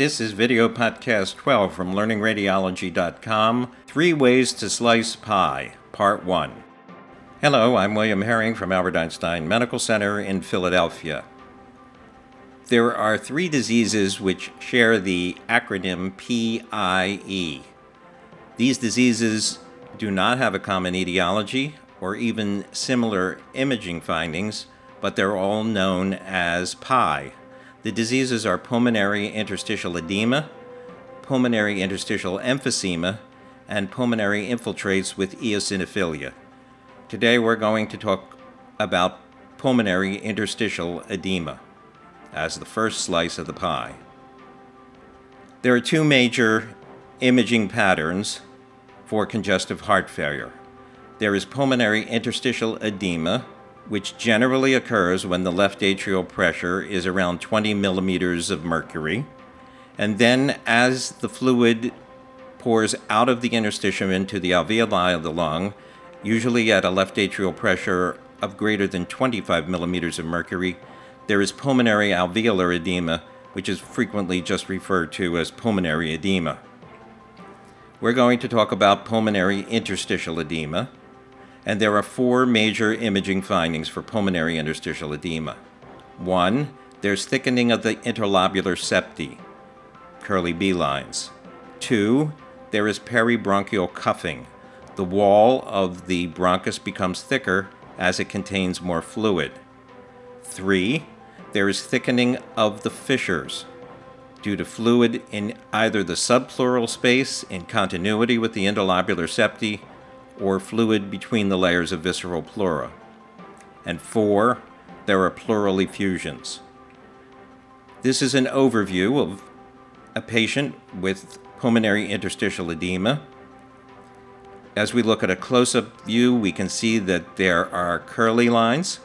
This is video podcast 12 from learningradiology.com Three Ways to Slice Pie, Part 1. Hello, I'm William Herring from Albert Einstein Medical Center in Philadelphia. There are three diseases which share the acronym PIE. These diseases do not have a common etiology or even similar imaging findings, but they're all known as PI. The diseases are pulmonary interstitial edema, pulmonary interstitial emphysema, and pulmonary infiltrates with eosinophilia. Today we're going to talk about pulmonary interstitial edema as the first slice of the pie. There are two major imaging patterns for congestive heart failure. There is pulmonary interstitial edema, which generally occurs when the left atrial pressure is around 20 millimeters of mercury. And then, as the fluid pours out of the interstitium into the alveoli of the lung, usually at a left atrial pressure of greater than 25 millimeters of mercury, there is pulmonary alveolar edema, which is frequently just referred to as pulmonary edema. We're going to talk about pulmonary interstitial edema and there are four major imaging findings for pulmonary interstitial edema. One, there's thickening of the interlobular septi, Kerley B lines. Two, there is peribronchial cuffing. The wall of the bronchus becomes thicker as it contains more fluid. Three, there is thickening of the fissures due to fluid in either the subpleural space in continuity with the interlobular septi or fluid between the layers of visceral pleura. And four, there are pleural effusions. This is an overview of a patient with pulmonary interstitial edema. As we look at a close up view, we can see that there are Kerley lines,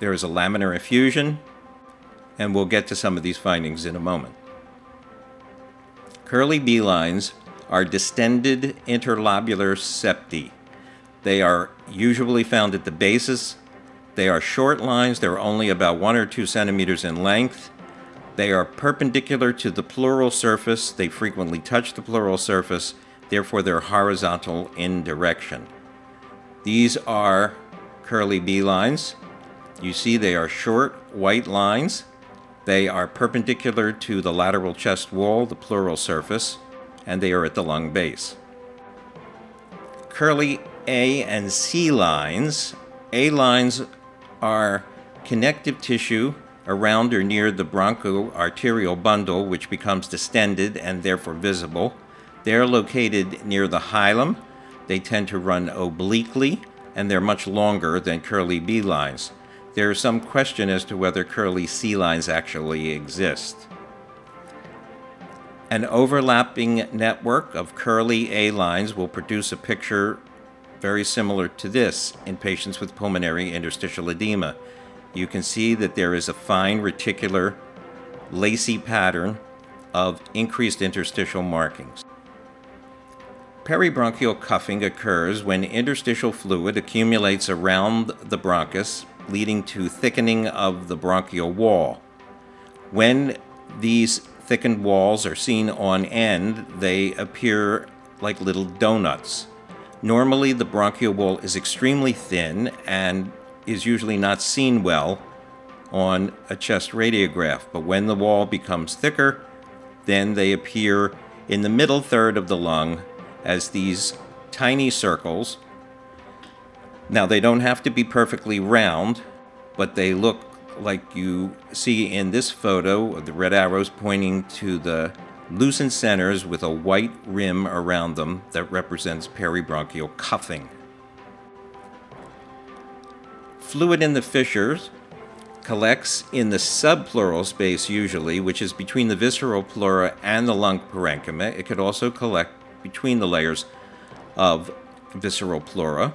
there is a laminar effusion, and we'll get to some of these findings in a moment. Kerley B lines are distended interlobular septi. They are usually found at the bases. They are short lines, they're only about one or two centimeters in length. They are perpendicular to the pleural surface, they frequently touch the pleural surface, therefore, they're horizontal in direction. These are Kerley B lines. You see, they are short white lines. They are perpendicular to the lateral chest wall, the pleural surface and they are at the lung base. Kerley A and C lines. A lines are connective tissue around or near the bronchoarterial bundle, which becomes distended and therefore visible. They're located near the hilum. They tend to run obliquely, and they're much longer than Kerley B lines. There is some question as to whether Kerley C lines actually exist. An overlapping network of Kerley A lines will produce a picture very similar to this in patients with pulmonary interstitial edema. You can see that there is a fine reticular lacy pattern of increased interstitial markings. Peribronchial cuffing occurs when interstitial fluid accumulates around the bronchus, leading to thickening of the bronchial wall. When these thickened walls are seen on end, they appear like little donuts. Normally, the bronchial wall is extremely thin and is usually not seen well on a chest radiograph, but when the wall becomes thicker, then they appear in the middle third of the lung as these tiny circles. Now, they don't have to be perfectly round, but they look like you see in this photo, the red arrows pointing to the lucent centers with a white rim around them that represents peribronchial cuffing. Fluid in the fissures collects in the subpleural space usually, which is between the visceral pleura and the lung parenchyma. It could also collect between the layers of visceral pleura.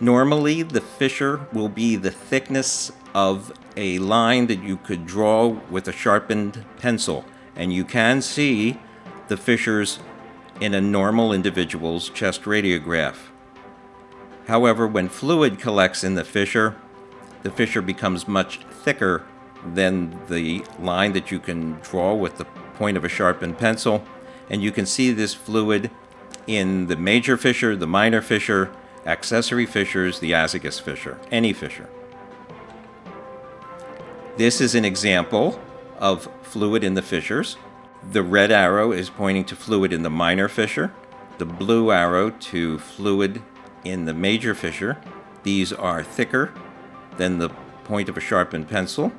Normally, the fissure will be the thickness of a line that you could draw with a sharpened pencil, and you can see the fissures in a normal individual's chest radiograph. However, when fluid collects in the fissure, the fissure becomes much thicker than the line that you can draw with the point of a sharpened pencil. And you can see this fluid in the major fissure, the minor fissure, accessory fissures, the azygos fissure, any fissure. This is an example of fluid in the fissures. The red arrow is pointing to fluid in the minor fissure, the blue arrow to fluid in the major fissure. These are thicker than the point of a sharpened pencil.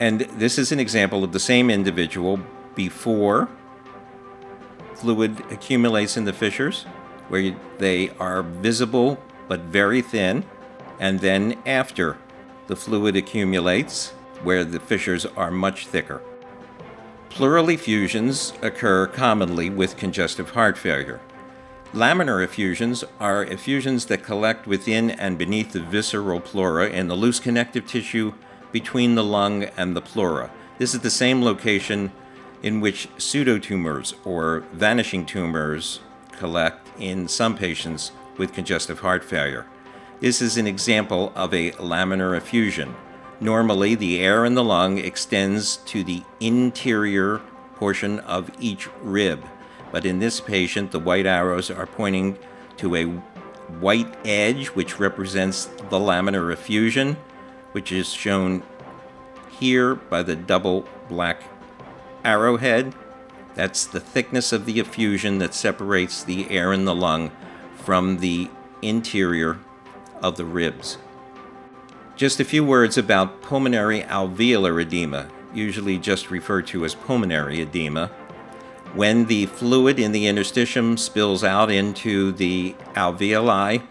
And this is an example of the same individual before fluid accumulates in the fissures, where they are visible but very thin, and then after the fluid accumulates, where the fissures are much thicker. Pleural effusions occur commonly with congestive heart failure. Laminar effusions are effusions that collect within and beneath the visceral pleura in the loose connective tissue between the lung and the pleura. This is the same location in which pseudotumors or vanishing tumors collect in some patients with congestive heart failure. This is an example of a laminar effusion. Normally, the air in the lung extends to the interior portion of each rib but in this patient, the white arrows are pointing to a white edge, which represents the laminar effusion, which is shown here by the double black arrowhead. That's the thickness of the effusion that separates the air in the lung from the interior of the ribs. Just a few words about pulmonary alveolar edema, usually just referred to as pulmonary edema. When the fluid in the interstitium spills out into the alveoli,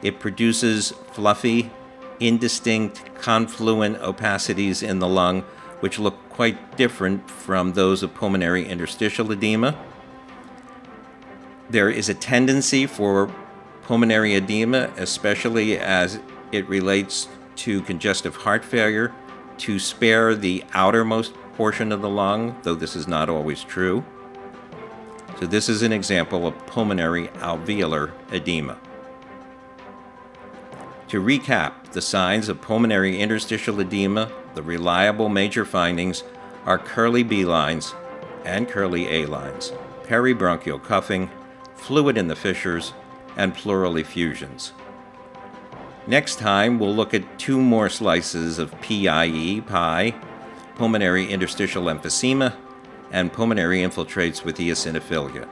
it produces fluffy, indistinct, confluent opacities in the lung, which look quite different from those of pulmonary interstitial edema. There is a tendency for pulmonary edema, especially as it relates to congestive heart failure, to spare the outermost portion of the lung, though this is not always true. So this is an example of pulmonary alveolar edema. To recap, the signs of pulmonary interstitial edema, the reliable major findings, are Kerley B lines and Kerley A lines, peribronchial cuffing, fluid in the fissures, and pleural effusions. Next time, we'll look at two more slices of PIE, PI, pulmonary interstitial emphysema, and pulmonary infiltrates with eosinophilia.